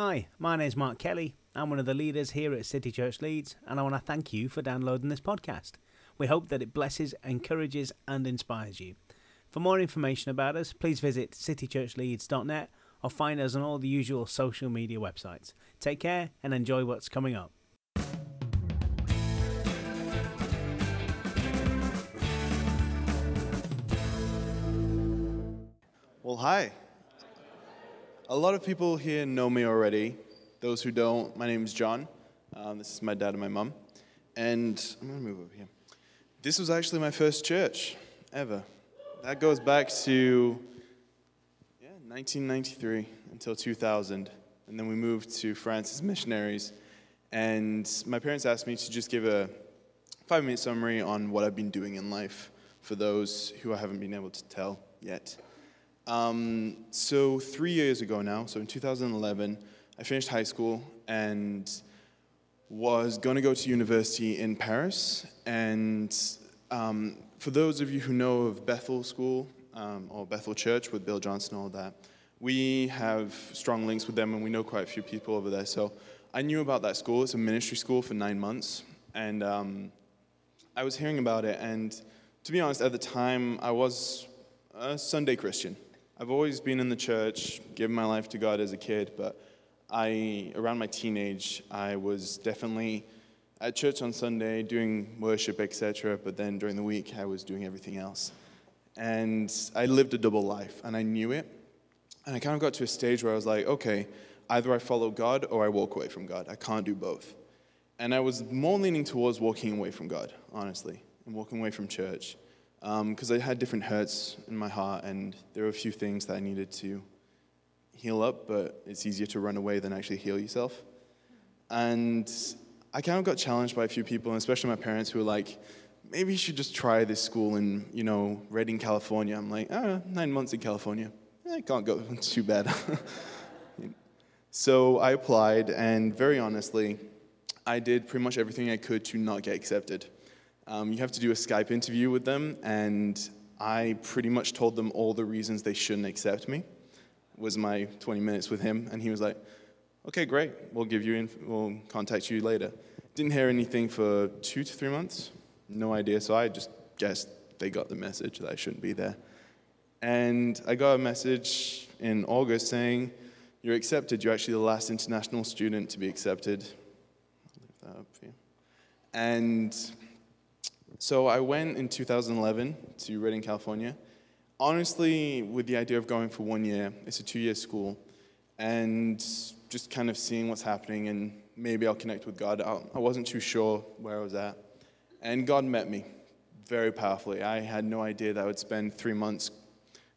Hi, my name is Mark Kelly. I'm one of the leaders here at City Church Leeds, and I want to thank you for downloading this podcast. We hope that it blesses, encourages, and inspires you. For more information about us, please visit citychurchleeds.net or find us on all the usual social media websites. Take care and enjoy what's coming up. Well, hi. A lot of people here know me already. Those who don't, my name is John. Um, this is my dad and my mum. And I'm going to move over here. This was actually my first church ever. That goes back to yeah, 1993 until 2000. And then we moved to France as missionaries. And my parents asked me to just give a five minute summary on what I've been doing in life for those who I haven't been able to tell yet. Um, so, three years ago now, so in 2011, I finished high school and was going to go to university in Paris. And um, for those of you who know of Bethel School um, or Bethel Church with Bill Johnson and all that, we have strong links with them and we know quite a few people over there. So, I knew about that school. It's a ministry school for nine months. And um, I was hearing about it. And to be honest, at the time, I was a Sunday Christian. I've always been in the church, given my life to God as a kid, but I, around my teenage, I was definitely at church on Sunday doing worship, etc., but then during the week I was doing everything else. And I lived a double life, and I knew it. And I kind of got to a stage where I was like, okay, either I follow God or I walk away from God. I can't do both. And I was more leaning towards walking away from God, honestly, and walking away from church because um, I had different hurts in my heart, and there were a few things that I needed to heal up, but it's easier to run away than actually heal yourself. And I kind of got challenged by a few people, especially my parents, who were like, maybe you should just try this school in, you know, Redding, California. I'm like, ah, nine months in California. Eh, I can't go too bad. so I applied, and very honestly, I did pretty much everything I could to not get accepted. Um, you have to do a Skype interview with them, and I pretty much told them all the reasons they shouldn't accept me. Was my 20 minutes with him, and he was like, "Okay, great. We'll give you. Inf- we'll contact you later." Didn't hear anything for two to three months. No idea. So I just guessed they got the message that I shouldn't be there. And I got a message in August saying, "You're accepted. You're actually the last international student to be accepted." And so I went in 2011 to Redding, California. Honestly, with the idea of going for one year, it's a two year school, and just kind of seeing what's happening and maybe I'll connect with God. I wasn't too sure where I was at. And God met me very powerfully. I had no idea that I would spend three months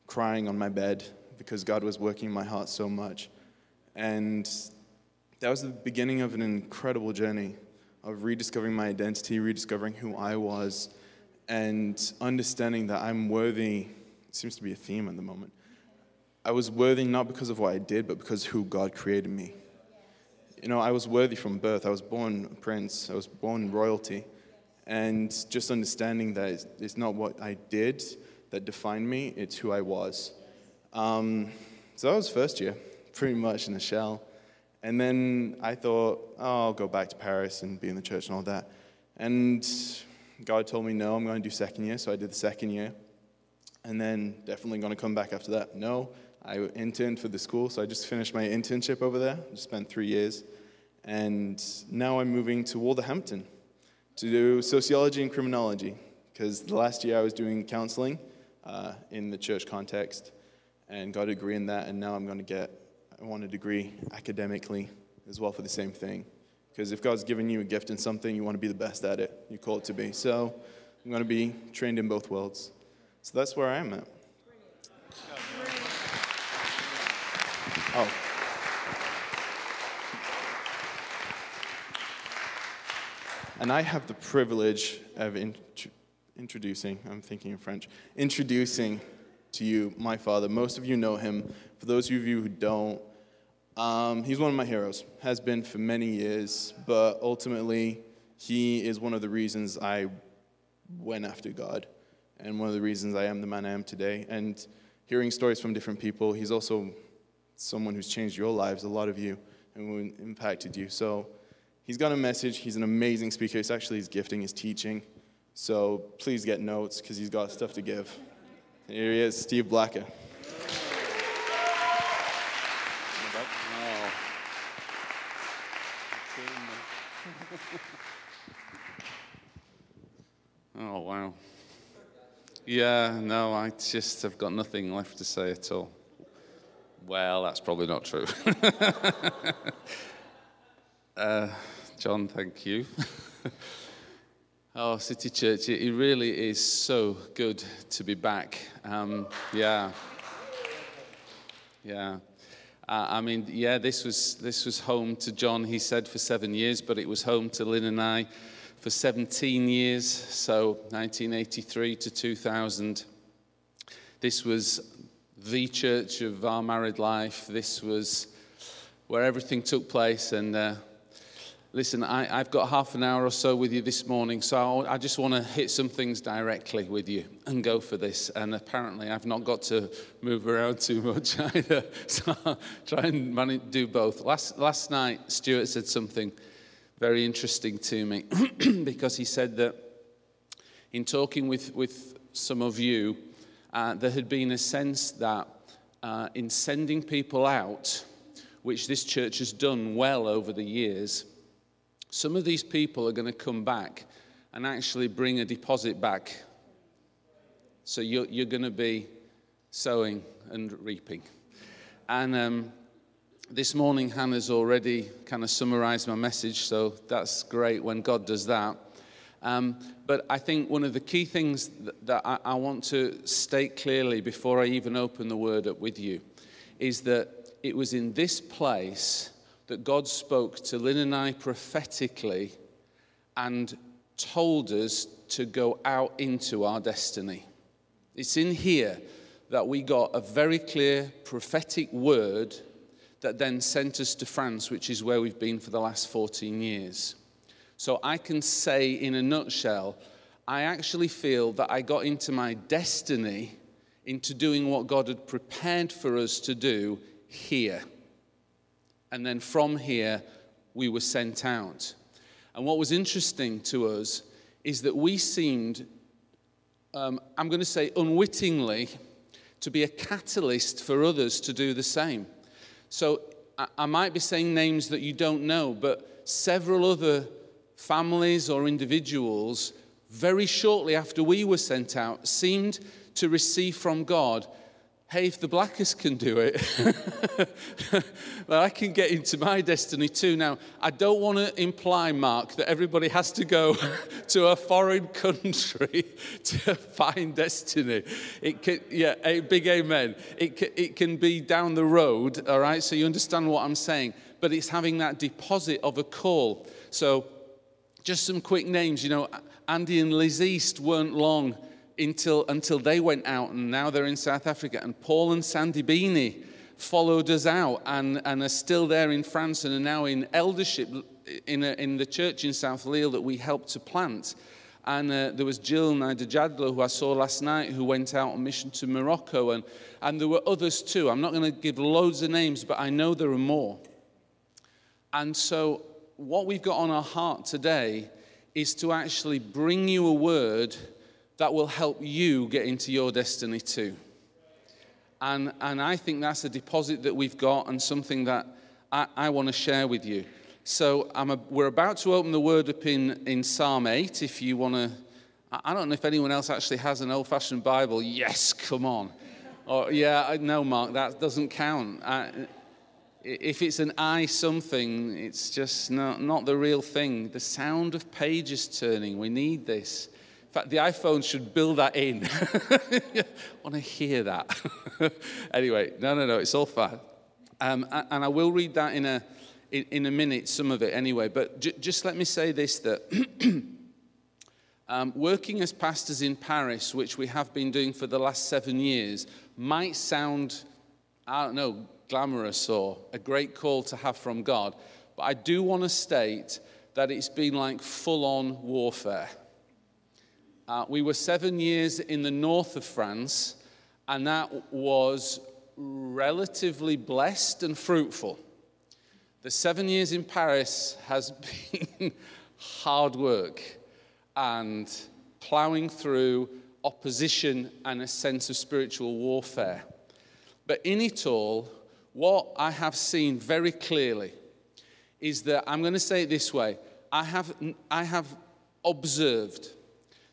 crying on my bed because God was working my heart so much. And that was the beginning of an incredible journey of rediscovering my identity, rediscovering who I was, and understanding that I'm worthy. Seems to be a theme at the moment. I was worthy not because of what I did, but because who God created me. You know, I was worthy from birth. I was born a prince. I was born royalty. And just understanding that it's not what I did that defined me, it's who I was. Um, so that was first year, pretty much in a shell. And then I thought, oh, I'll go back to Paris and be in the church and all that. And God told me, no, I'm going to do second year. So I did the second year. And then definitely going to come back after that. No, I interned for the school. So I just finished my internship over there. Just spent three years. And now I'm moving to Wolverhampton to do sociology and criminology. Because the last year I was doing counseling uh, in the church context and got a degree in that. And now I'm going to get I want a degree academically as well for the same thing. Because if God's given you a gift in something, you want to be the best at it. You call it to be. So I'm going to be trained in both worlds. So that's where I am at. Oh. And I have the privilege of introducing, I'm thinking in French, introducing to you my father. Most of you know him. For those of you who don't, um, he's one of my heroes, has been for many years, but ultimately, he is one of the reasons I went after God and one of the reasons I am the man I am today. And hearing stories from different people, he's also someone who's changed your lives, a lot of you, and who impacted you. So he's got a message. He's an amazing speaker. It's actually his gifting, his teaching. So please get notes because he's got stuff to give. Here he is, Steve Blacker. Oh, wow. Yeah, no, I just have got nothing left to say at all. Well, that's probably not true. uh, John, thank you. oh, City Church, it really is so good to be back. Um, yeah. Yeah. I mean, yeah, this was, this was home to John, he said, for seven years, but it was home to Lynn and I for 17 years, so 1983 to 2000. This was the church of our married life. This was where everything took place. And uh, listen, I, have got half an hour or so with you this morning, so I just want to hit some things directly with you and go for this. And apparently, I've not got to move around too much either, so I'll try and manage, do both. Last, last night, Stuart said something very interesting to me because he said that in talking with, with some of you, uh, there had been a sense that uh, in sending people out, which this church has done well over the years, some of these people are going to come back and actually bring a deposit back. So you're, you're going to be sowing and reaping. And um, this morning, Hannah's already kind of summarized my message, so that's great when God does that. Um, but I think one of the key things that, that I, I, want to state clearly before I even open the word up with you is that it was in this place that God spoke to Lynn and I prophetically and told us to go out into our destiny. It's in here that we got a very clear prophetic word that then sent us to France, which is where we've been for the last 14 years. So I can say in a nutshell, I actually feel that I got into my destiny into doing what God had prepared for us to do here. And then from here, we were sent out. And what was interesting to us is that we seemed, um, I'm going to say unwittingly, to be a catalyst for others to do the same. So I might be saying names that you don't know, but several other families or individuals, very shortly after we were sent out, seemed to receive from God hey, if the Blackers can do it, well, I can get into my destiny too. Now, I don't want to imply, Mark, that everybody has to go to a foreign country to find destiny. It can, yeah, a big amen. It can, it can be down the road, all right? So you understand what I'm saying. But it's having that deposit of a call. So, just some quick names. You know, Andy and Liz East weren't long until, until they went out, and now they're in South Africa. And Paul and Sandy Beanie followed us out and, and are still there in France and are now in eldership in, a, in the church in South Lille that we helped to plant. And uh, there was Jill Naidajadlo, who I saw last night, who went out on mission to Morocco. And, and there were others too. I'm not going to give loads of names, but I know there are more. And so, what we've got on our heart today is to actually bring you a word that will help you get into your destiny too. And, and I think that's a deposit that we've got and something that I, I want to share with you. So a, we're about to open the word up in, in Psalm 8. If you want to, I don't know if anyone else actually has an old fashioned Bible. Yes, come on. Or, yeah, no, Mark, that doesn't count. I, if it's an I something, it's just not, not the real thing. The sound of pages turning, we need this. In fact, the iPhone should build that in. I want to hear that. anyway, no, no, no, it's all fine. Um, and I will read that in a, in, a minute, some of it anyway. But j- just let me say this that um, working as pastors in Paris, which we have been doing for the last seven years, might sound, I don't know, glamorous or a great call to have from God. But I do want to state that it's been like full on warfare. Uh, we were seven years in the north of France, and that was relatively blessed and fruitful. The seven years in Paris has been hard work and ploughing through opposition and a sense of spiritual warfare. But in it all, what I have seen very clearly is that I'm going to say it this way I have, I have observed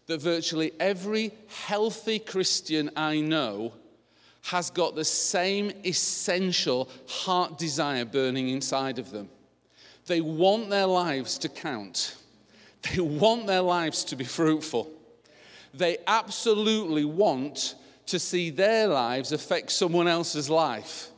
that virtually every healthy Christian I know has got the same essential heart desire burning inside of them. They want their lives to count, they want their lives to be fruitful. They absolutely want to see their lives affect someone else's life.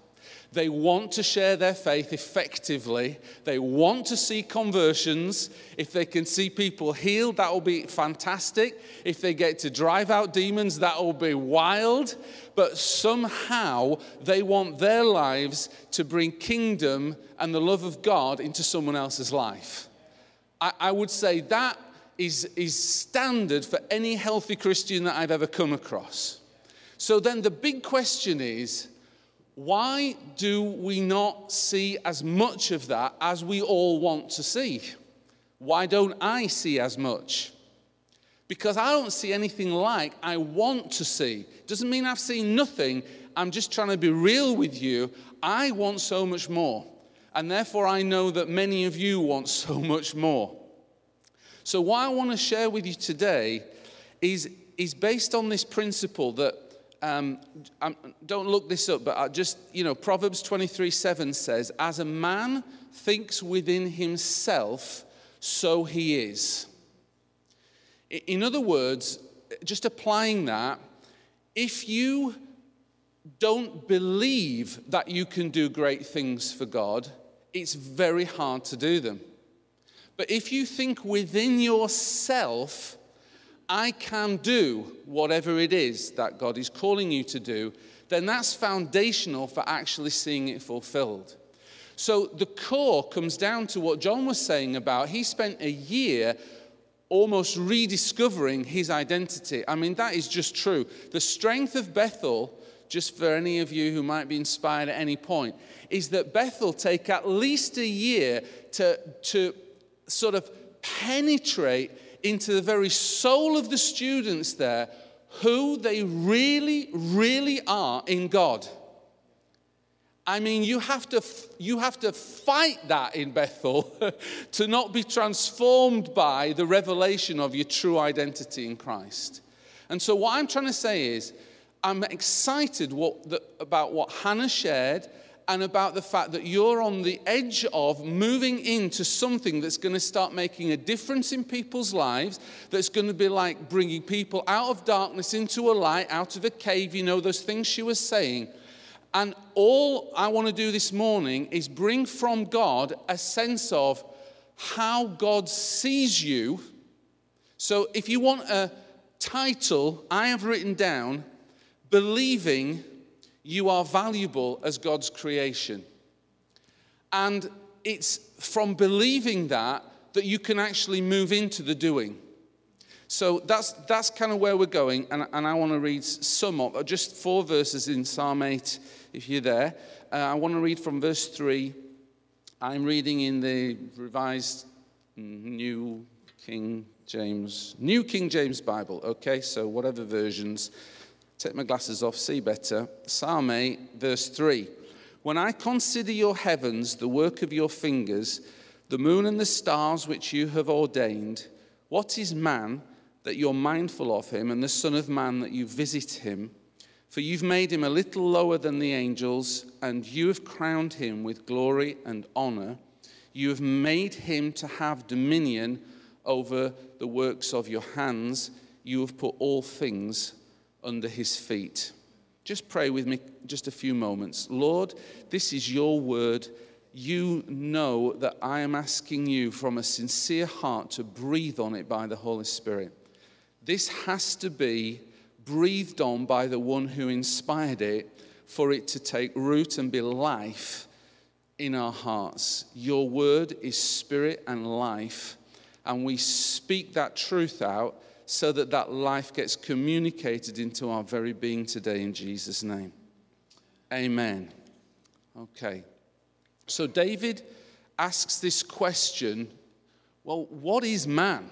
They want to share their faith effectively. They want to see conversions. If they can see people healed, that will be fantastic. If they get to drive out demons, that will be wild. But somehow they want their lives to bring kingdom and the love of God into someone else's life. I, I would say that is, is standard for any healthy Christian that I've ever come across. So then the big question is why do we not see as much of that as we all want to see? Why don't I see as much? Because I don't see anything like I want to see. Doesn't mean I've seen nothing. I'm just trying to be real with you. I want so much more. And therefore, I know that many of you want so much more. So, what I want to share with you today is, is based on this principle that um, don't look this up, but I just, you know, Proverbs 23 7 says, As a man thinks within himself, so he is. In other words, just applying that, if you don't believe that you can do great things for God, it's very hard to do them. But if you think within yourself, I can do whatever it is that God is calling you to do, then that's foundational for actually seeing it fulfilled. So the core comes down to what John was saying about he spent a year almost rediscovering his identity. I mean, that is just true. The strength of Bethel, just for any of you who might be inspired at any point, is that Bethel take at least a year to, to sort of penetrate into the very soul of the students there who they really, really are in God. I mean, you have to, you have to fight that in Bethel to not be transformed by the revelation of your true identity in Christ. And so, what I'm trying to say is, I'm excited what, the, about what Hannah shared and about the fact that you're on the edge of moving into something that's going to start making a difference in people's lives, that's going to be like bringing people out of darkness into a light, out of a cave, you know, those things she was saying. And all I want to do this morning is bring from God a sense of how God sees you. So if you want a title, I have written down Believing you are valuable as God's creation. And it's from believing that that you can actually move into the doing. So that's, that's kind of where we're going. And, and I want to read some of just four verses in Psalm 8, if you're there. Uh, I want to read from verse 3. I'm reading in the revised New King James, New King James Bible, okay? So whatever versions. Take my glasses off, see better. Psalm 8, verse 3. When I consider your heavens, the work of your fingers, the moon and the stars which you have ordained, what is man that you're mindful of him, and the Son of Man that you visit him? For you've made him a little lower than the angels, and you have crowned him with glory and honor. You have made him to have dominion over the works of your hands. You have put all things under his feet. Just pray with me just a few moments. Lord, this is your word. You know that I am asking you from a sincere heart to breathe on it by the Holy Spirit. This has to be breathed on by the one who inspired it for it to take root and be life in our hearts. Your word is spirit and life, and we speak that truth out so that that life gets communicated into our very being today in Jesus' name. Amen. Okay. So, David asks this question well, what is man?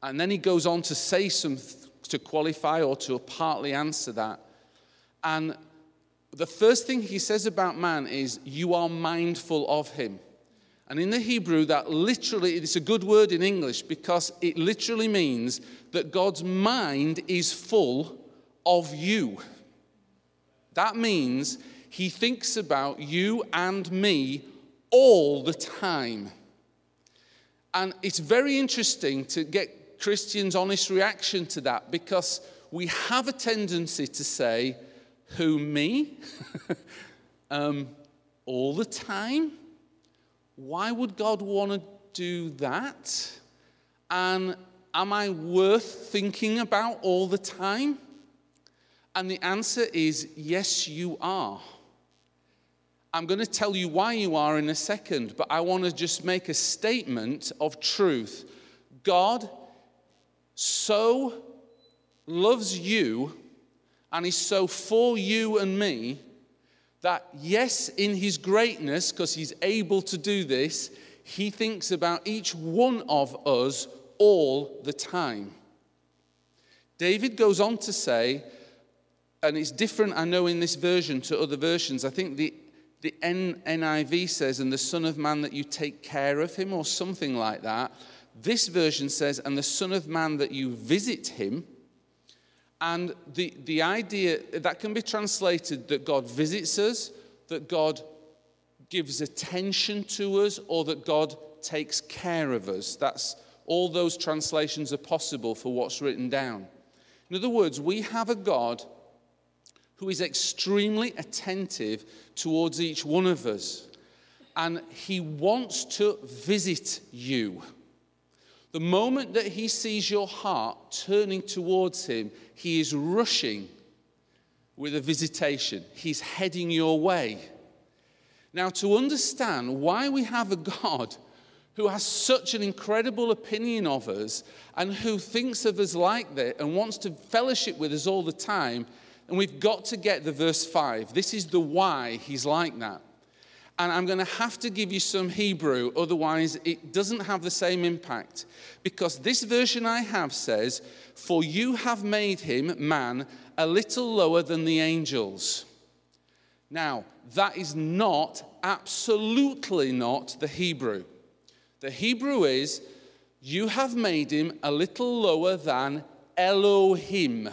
And then he goes on to say some, to qualify or to partly answer that. And the first thing he says about man is, You are mindful of him. And in the Hebrew, that literally, it's a good word in English because it literally means that God's mind is full of you. That means he thinks about you and me all the time. And it's very interesting to get Christians' honest reaction to that because we have a tendency to say, Who, me? um, all the time? Why would God want to do that? And am I worth thinking about all the time? And the answer is yes, you are. I'm going to tell you why you are in a second, but I want to just make a statement of truth. God so loves you and is so for you and me that, yes, in his greatness, because he's able to do this, he thinks about each one of us all the time. David goes on to say, and it's different, I know, in this version to other versions. I think the the NIV says, and the Son of Man that you take care of him, or something like that. This version says, and the Son of Man that you visit him. And the, the idea that can be translated that God visits us, that God gives attention to us, or that God takes care of us. That's all those translations are possible for what's written down. In other words, we have a God who is extremely attentive towards each one of us. And he wants to visit you. The moment that he sees your heart turning towards him, he is rushing with a visitation. He's heading your way. Now, to understand why we have a God who has such an incredible opinion of us and who thinks of us like that and wants to fellowship with us all the time, and we've got to get the verse 5. This is the why he's like that. And I'm going to have to give you some Hebrew, otherwise, it doesn't have the same impact. Because this version I have says, For you have made him, man, a little lower than the angels. Now, that is not, absolutely not the Hebrew. The Hebrew is, You have made him a little lower than Elohim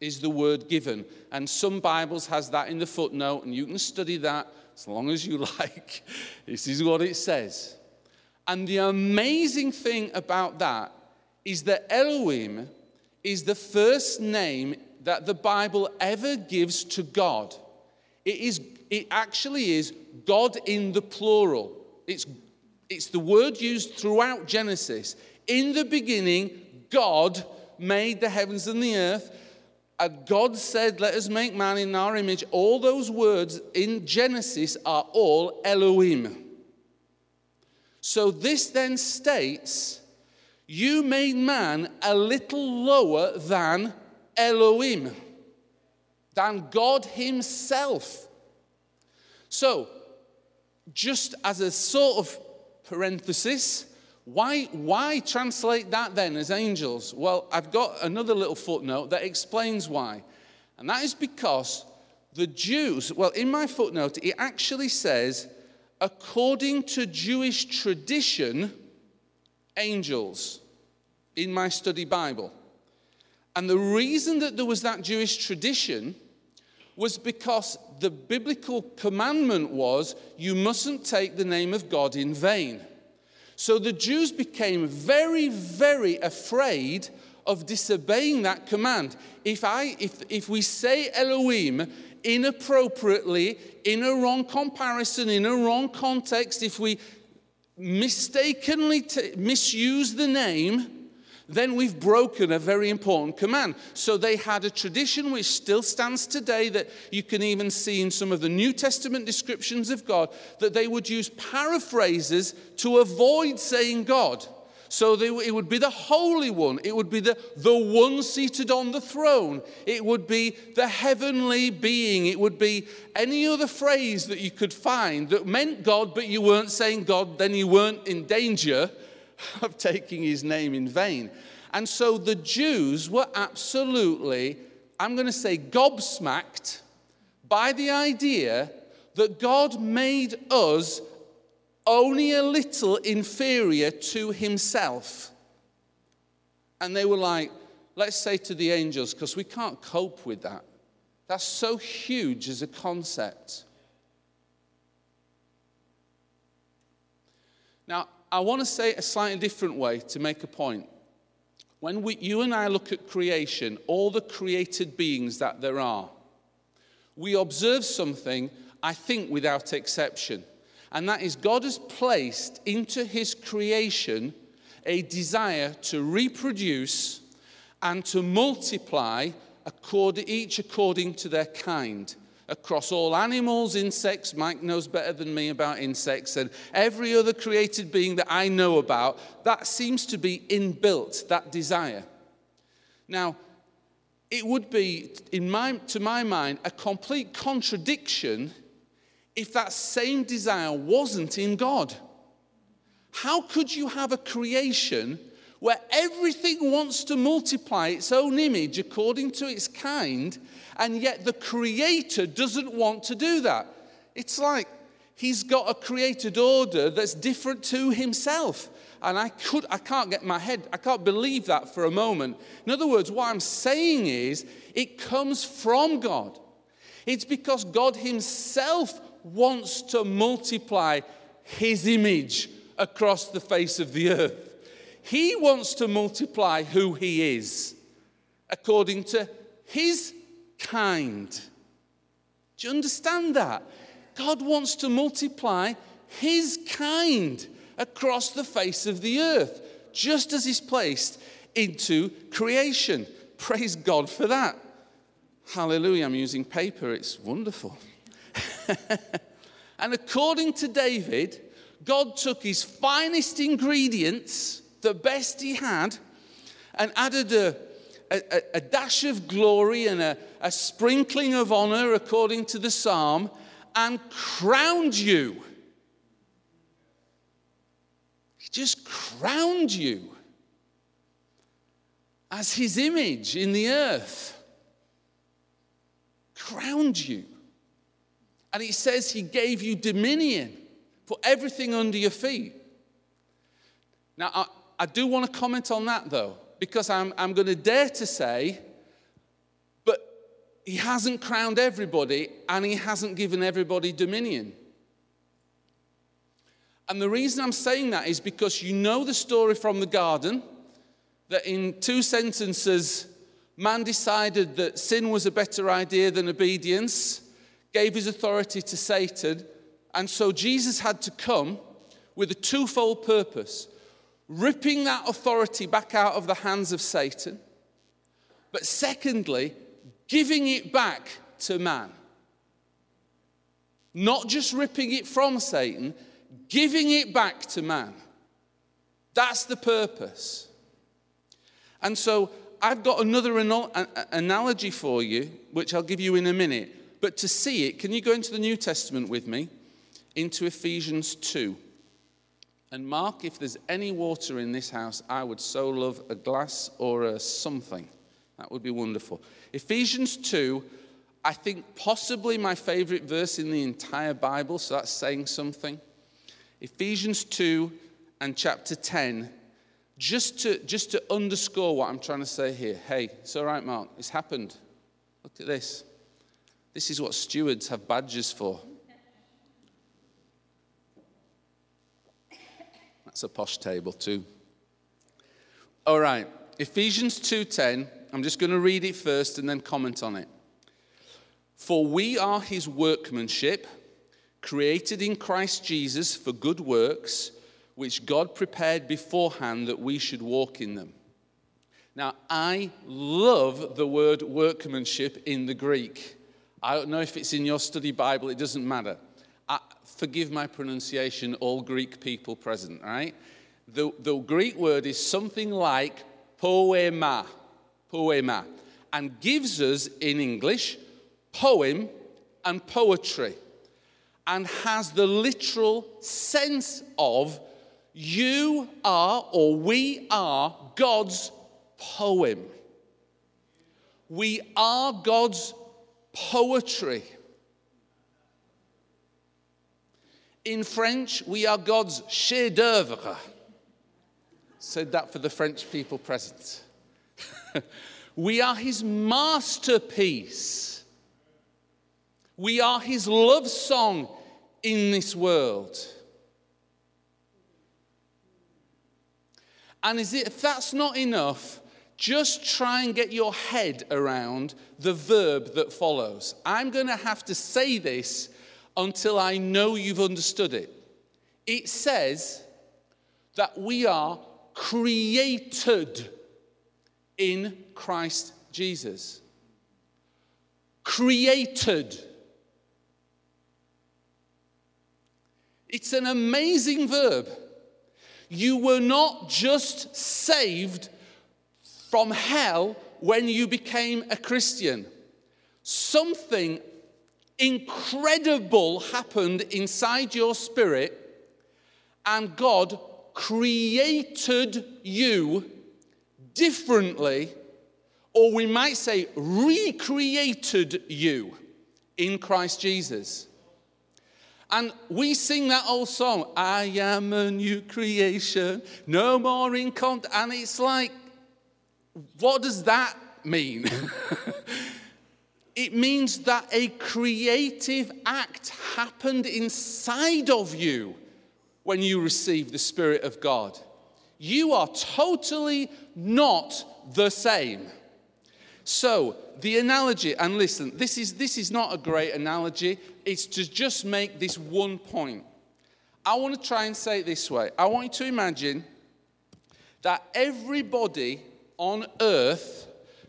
is the word given. And some Bibles has that in the footnote, and you can study that as long as you like. this is what it says. And the amazing thing about that is that Elohim is the first name that the Bible ever gives to God. It, is, it actually is God in the plural. It's, it's the word used throughout Genesis. In the beginning, God made the heavens and the earth. God said, Let us make man in our image. All those words in Genesis are all Elohim. So this then states, You made man a little lower than Elohim, than God Himself. So, just as a sort of parenthesis, why, why translate that then as angels? Well, I've got another little footnote that explains why. And that is because the Jews, well, in my footnote, it actually says, according to Jewish tradition, angels in my study Bible. And the reason that there was that Jewish tradition was because the biblical commandment was you mustn't take the name of God in vain. So the Jews became very, very afraid of disobeying that command. If, I, if, if we say Elohim inappropriately, in a wrong comparison, in a wrong context, if we mistakenly t- misuse the name, then we've broken a very important command. So they had a tradition which still stands today that you can even see in some of the New Testament descriptions of God that they would use paraphrases to avoid saying God. So they, it would be the Holy One. It would be the, the one seated on the throne. It would be the heavenly being. It would be any other phrase that you could find that meant God, but you weren't saying God, then you weren't in danger of taking his name in vain. And so the Jews were absolutely, I'm going to say, gobsmacked by the idea that God made us only a little inferior to himself. And they were like, let's say to the angels, because we can't cope with that. That's so huge as a concept. Now, I want to say it a slightly different way to make a point. When we, you and I look at creation, all the created beings that there are, we observe something, I think, without exception and that is God has placed into his creation a desire to reproduce and to multiply each according to their kind across all animals, insects. Mike knows better than me about insects, and every other created being that I know about. That seems to be inbuilt, that desire. Now, it would be, in my, to my mind, a complete contradiction if that same desire wasn't in God? How could you have a creation where everything wants to multiply its own image according to its kind, and yet the Creator doesn't want to do that? It's like He's got a created order that's different to Himself. And I, could, I can't get my head, I can't believe that for a moment. In other words, what I'm saying is it comes from God. It's because God Himself wants to multiply his image across the face of the earth. He wants to multiply who he is according to his kind. Do you understand that? God wants to multiply his kind across the face of the earth, just as he's placed into creation. Praise God for that. Hallelujah. I'm using paper, it's wonderful. and according to David, God took his finest ingredients, the best he had, and added a, a, a dash of glory and a, a sprinkling of honor, according to the psalm, and crowned you. He just crowned you as his image in the earth. Crowned you. And he says he gave you dominion, put everything under your feet. Now, I, do want to comment on that though, because I'm, I'm going to dare to say, but he hasn't crowned everybody and he hasn't given everybody dominion. And the reason I'm saying that is because you know the story from the garden that in two sentences, man decided that sin was a better idea than obedience gave his authority to Satan. And so Jesus had to come with a twofold purpose ripping that authority back out of the hands of Satan, but secondly, giving it back to man. Not just ripping it from Satan, giving it back to man. That's the purpose. And so I've got another analogy for you, which I'll give you in a minute. But to see it, can you go into the New Testament with me? Into Ephesians 2. And Mark, if there's any water in this house, I would so love a glass or a something. That would be wonderful. Ephesians 2, I think possibly my favorite verse in the entire Bible, so that's saying something. Ephesians 2 and chapter 10, just to, just to underscore what I'm trying to say here. Hey, it's all right, Mark, it's happened. Look at this. This is what stewards have badges for. That's a posh table too. All right, Ephesians 2:10. I'm just going to read it first and then comment on it. For we are his workmanship, created in Christ Jesus for good works, which God prepared beforehand that we should walk in them. Now, I love the word workmanship in the Greek. I don't know if it's in your study Bible, it doesn't matter. Forgive my pronunciation, all Greek people present, right? The, the Greek word is something like poema, poema, and gives us in English poem and poetry, and has the literal sense of you are or we are God's poem. We are God's poetry. In French, we are God's chef d'oeuvre. Said that for the French people present. we are his masterpiece. We are his love song in this world. And is it, if that's not enough, just try and get your head around the verb that follows. I'm going to have to say this until I know you've understood it. It says that we are created in Christ Jesus. Created. It's an amazing verb. You were not just saved from hell when you became a Christian. Something incredible happened inside your spirit, and God created you differently, or we might say, recreated you in Christ Jesus. And we sing that old song, I am a new creation, no more in contact. And it's like, what does that mean? it means that a creative act happened inside of you when you received the Spirit of God. You are totally not the same. So, the analogy, and listen, this is, this is not a great analogy, it's to just make this one point. I want to try and say it this way I want you to imagine that everybody on earth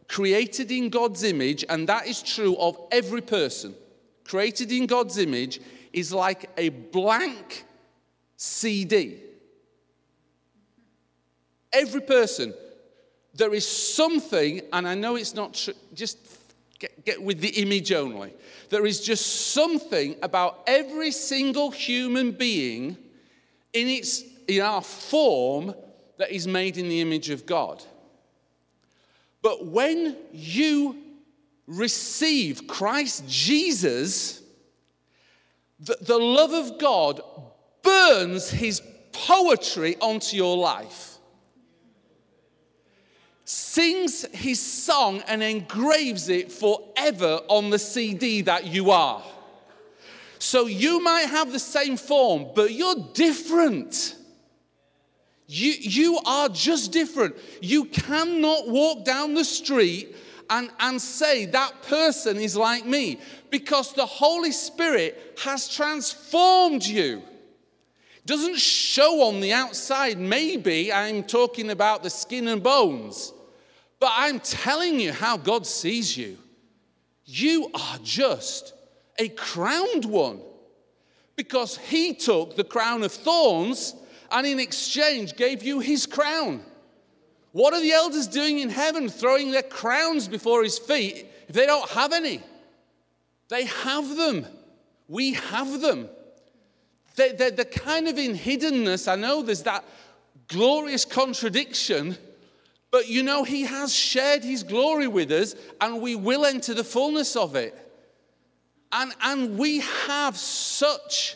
created in God's image, and that is true of every person, created in God's image, is like a blank CD. Every person, there is something, and I know it's not true, just get, get with the image only. There is just something about every single human being in, its, in our form that is made in the image of God. But when you receive Christ Jesus, the, the love of God burns his poetry onto your life, sings his song, and engraves it forever on the CD that you are. So you might have the same form, but you're different. You, you are just different. You cannot walk down the street and, and say that person is like me because the Holy Spirit has transformed you. Doesn't show on the outside. Maybe I'm talking about the skin and bones, but I'm telling you how God sees you. You are just a crowned one because He took the crown of thorns and in exchange gave you his crown. What are the elders doing in heaven, throwing their crowns before his feet if they don't have any? They have them. We have them. They, they're, they're kind of in hiddenness. I know there's that glorious contradiction, but you know, he has shared his glory with us, and we will enter the fullness of it. And, and we have such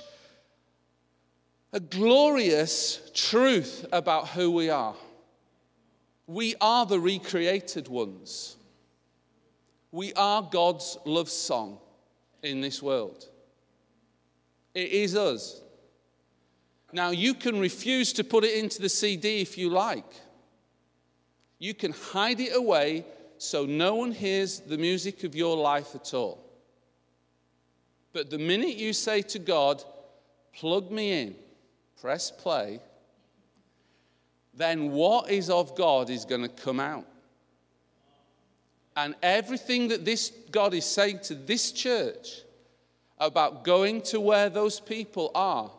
a glorious truth about who we are. We are the recreated ones. We are God's love song in this world. It is us. Now, you can refuse to put it into the CD if you like. You can hide it away so no one hears the music of your life at all. But the minute you say to God, plug me in, press play, then what is of God is going to come out. And everything that this God is saying to this church about going to where those people are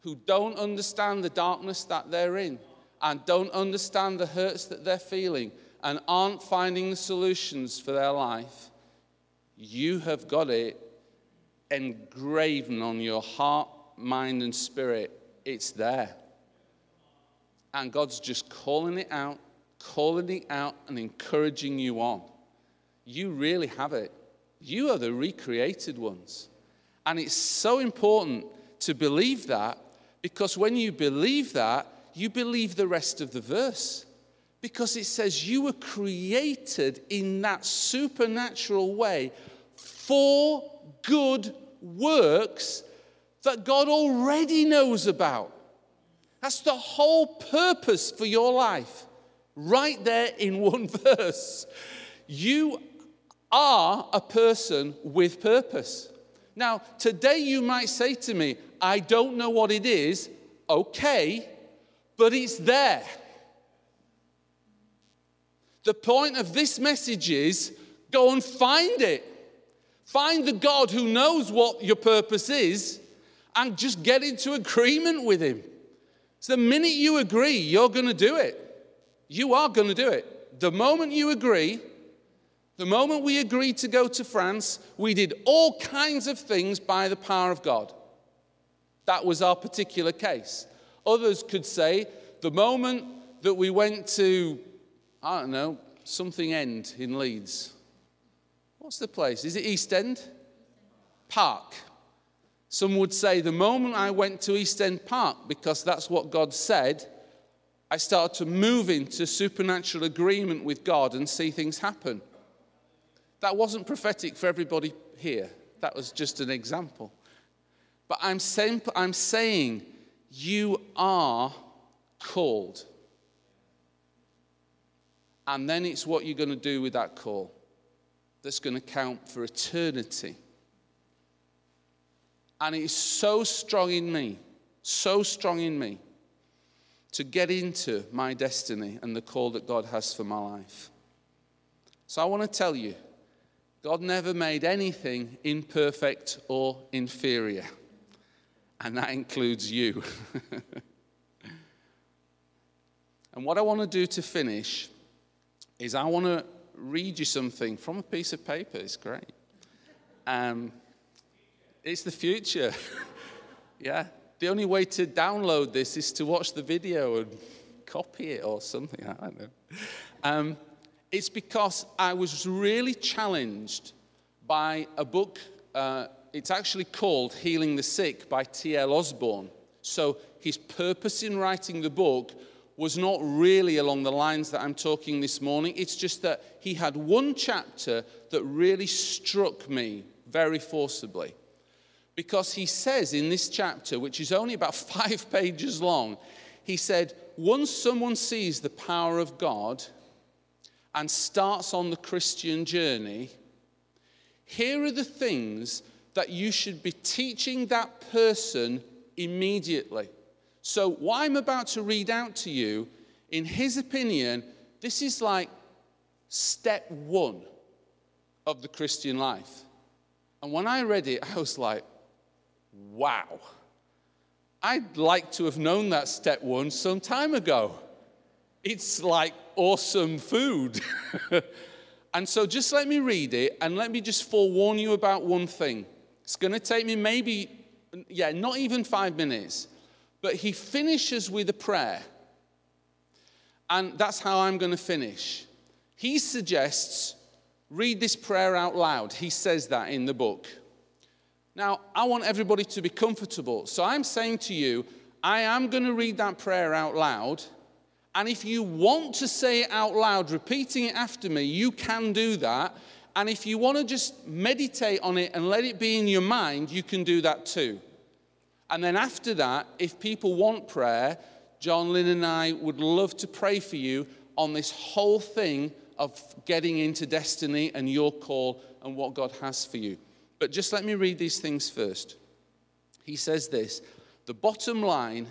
who don't understand the darkness that they're in, and don't understand the hurts that they're feeling and aren't finding the solutions for their life, you have got it engraven on your heart, mind, and spirit. It's there. And God's just calling it out, calling it out, and encouraging you on. You really have it. You are the recreated ones. And it's so important to believe that because when you believe that, you believe the rest of the verse. Because it says you were created in that supernatural way for good works that God already knows about. That's the whole purpose for your life, right there in one verse. You are a person with purpose. Now, today you might say to me, I don't know what it is. Okay, but it's there. The point of this message is go and find it. Find the God who knows what your purpose is and just get into agreement with Him. So the minute you agree, you're going to do it. You are going to do it. The moment you agree, the moment we agreed to go to France, we did all kinds of things by the power of God. That was our particular case. Others could say the moment that we went to, I don't know, something end in Leeds. What's the place? Is it East End? Park. Some would say the moment I went to East End Park, because that's what God said, I started to move into supernatural agreement with God and see things happen. That wasn't prophetic for everybody here. That was just an example. But I'm saying, I'm saying you are called. And then it's what you're going to do with that call that's going to count for eternity. And it is so strong in me, so strong in me to get into my destiny and the call that God has for my life. So I want to tell you God never made anything imperfect or inferior, and that includes you. and what I want to do to finish is I want to read you something from a piece of paper. It's great. Um, it's the future. yeah. The only way to download this is to watch the video and copy it or something. I don't know. Um, it's because I was really challenged by a book. Uh, it's actually called Healing the Sick by T.L. Osborn. So his purpose in writing the book was not really along the lines that I'm talking this morning. It's just that he had one chapter that really struck me very forcibly. Because he says in this chapter, which is only about five pages long, he said, once someone sees the power of God and starts on the Christian journey, here are the things that you should be teaching that person immediately. So, what I'm about to read out to you, in his opinion, this is like step one of the Christian life. And when I read it, I was like, Wow. I'd like to have known that step one some time ago. It's like awesome food. and so just let me read it and let me just forewarn you about one thing. It's going to take me maybe, yeah, not even five minutes. But he finishes with a prayer. And that's how I'm going to finish. He suggests read this prayer out loud. He says that in the book. Now, I want everybody to be comfortable. So I'm saying to you, I am going to read that prayer out loud. And if you want to say it out loud, repeating it after me, you can do that. And if you want to just meditate on it and let it be in your mind, you can do that too. And then after that, if people want prayer, John Lynn and I would love to pray for you on this whole thing of getting into destiny and your call and what God has for you. But just let me read these things first. He says this the bottom line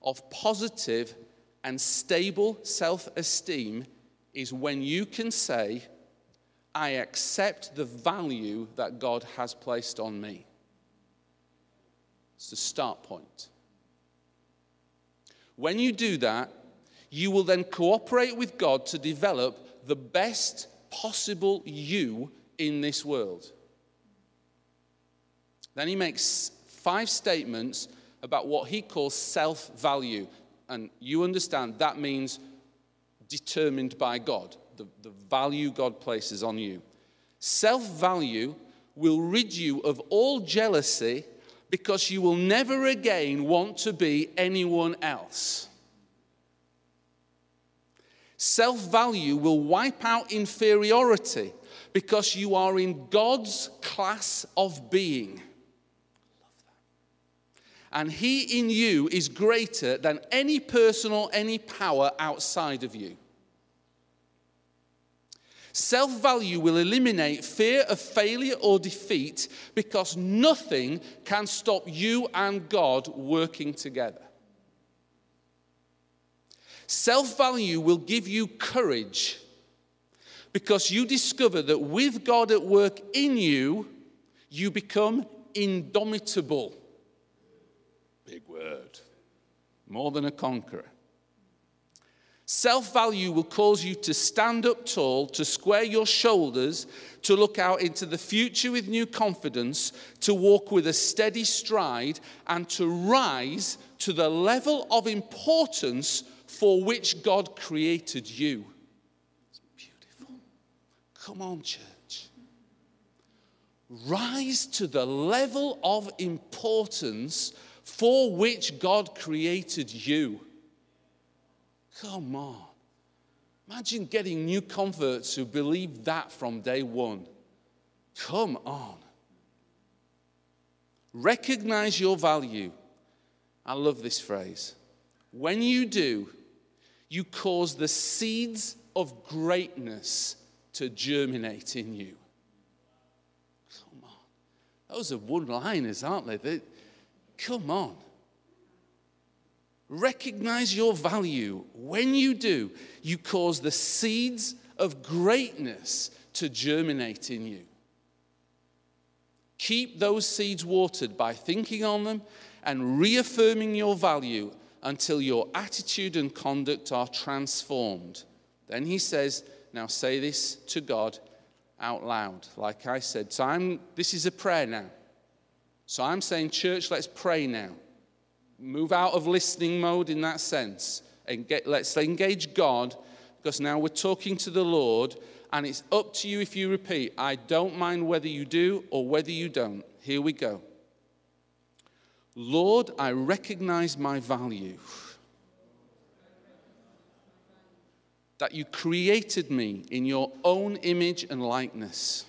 of positive and stable self esteem is when you can say, I accept the value that God has placed on me. It's the start point. When you do that, you will then cooperate with God to develop the best possible you in this world. Then he makes five statements about what he calls self value. And you understand that means determined by God, the, the value God places on you. Self value will rid you of all jealousy because you will never again want to be anyone else. Self value will wipe out inferiority because you are in God's class of being. And He in you is greater than any person or any power outside of you. Self value will eliminate fear of failure or defeat because nothing can stop you and God working together. Self value will give you courage because you discover that with God at work in you, you become indomitable. Big word. More than a conqueror. Self value will cause you to stand up tall, to square your shoulders, to look out into the future with new confidence, to walk with a steady stride, and to rise to the level of importance for which God created you. It's beautiful. Come on, church. Rise to the level of importance for which God created you. Come on. Imagine getting new converts who believe that from day one. Come on. Recognize your value. I love this phrase. When you do, you cause the seeds of greatness to germinate in you. Come on. Those are one liners, aren't they? Come on. Recognize your value. When you do, you cause the seeds of greatness to germinate in you. Keep those seeds watered by thinking on them and reaffirming your value until your attitude and conduct are transformed. Then he says, Now say this to God out loud, like I said. So I'm, this is a prayer now. So I'm saying, Church, let's pray now. Move out of listening mode in that sense. And get, let's engage God because now we're talking to the Lord, and it's up to you if you repeat. I don't mind whether you do or whether you don't. Here we go. Lord, I recognize my value. That you created me in your own image and likeness.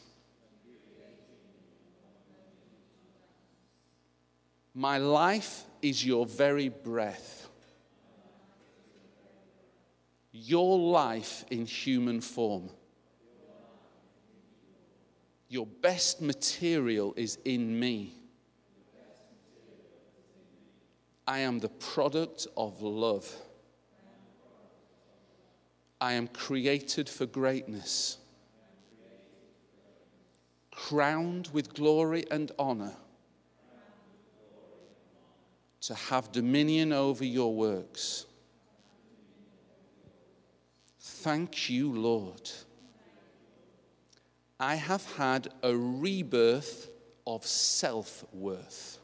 My life is your very breath. Your life in human form. Your best material is in me. I am the product of love. I am created for greatness, crowned with glory and honor to have dominion over your works. Thank you, Lord. I have had a rebirth of self worth.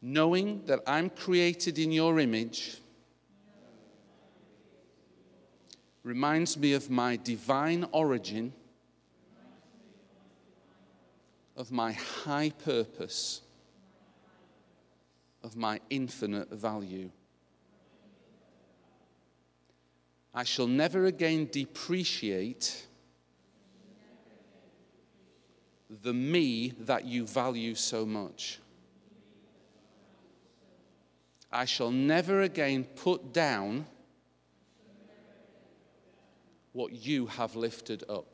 Knowing that I'm created in your image reminds me of my divine origin of my high purpose, of my infinite value. I shall never again depreciate the me that you value so much. I shall never again put down what you have lifted up.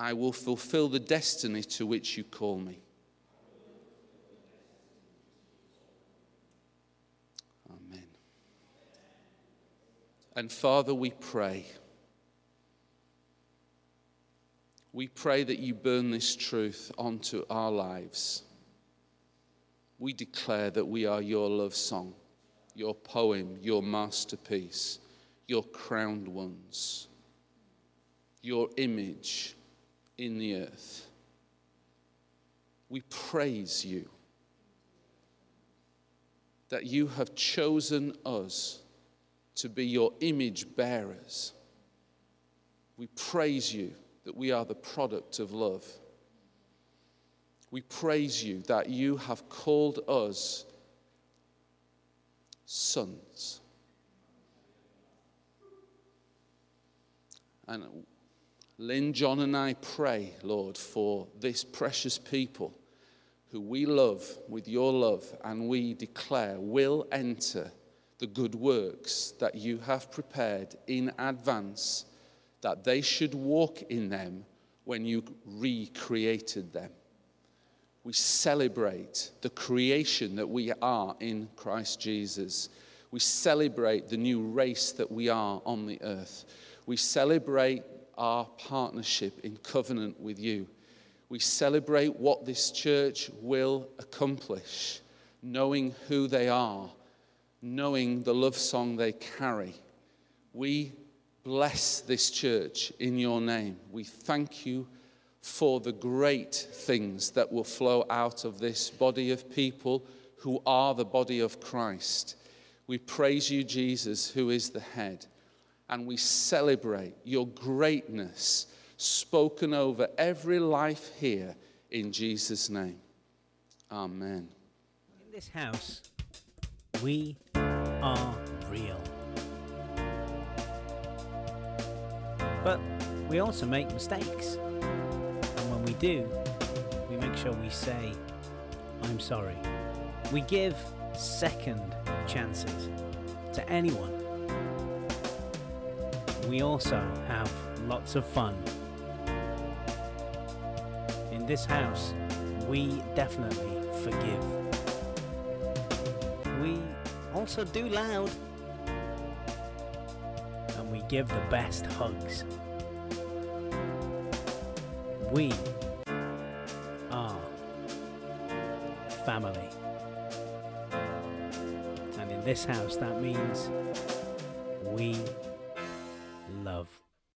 I will fulfill the destiny to which you call me. Amen. And Father, we pray. We pray that you burn this truth onto our lives. we declare that we are your love song, your poem, your masterpiece, your crowned ones, your image in the earth. We praise you that you have chosen us to be your image bearers. We praise you that we are the product of love. We praise you that you have called us sons. And Lynn, John, and I pray, Lord, for this precious people who we love with your love and we declare will enter the good works that you have prepared in advance, that they should walk in them when you recreated them. We celebrate the creation that we are in Christ Jesus. We celebrate the new race that we are on the earth. We celebrate our partnership in covenant with you. We celebrate what this church will accomplish, knowing who they are, knowing the love song they carry. We bless this church in your name. We thank you for the great things that will flow out of this body of people who are the body of Christ. We praise you, Jesus, who is the head, and we celebrate your greatness spoken over every life here in Jesus' name. Amen. In this house, we are real. But we also make mistakes. And when we do, we make sure we say, I'm sorry. We give second chances to anyone. We also have lots of fun In this house, we definitely forgive. We also do loud. And we give the best hugs. We are family. And in this house, that means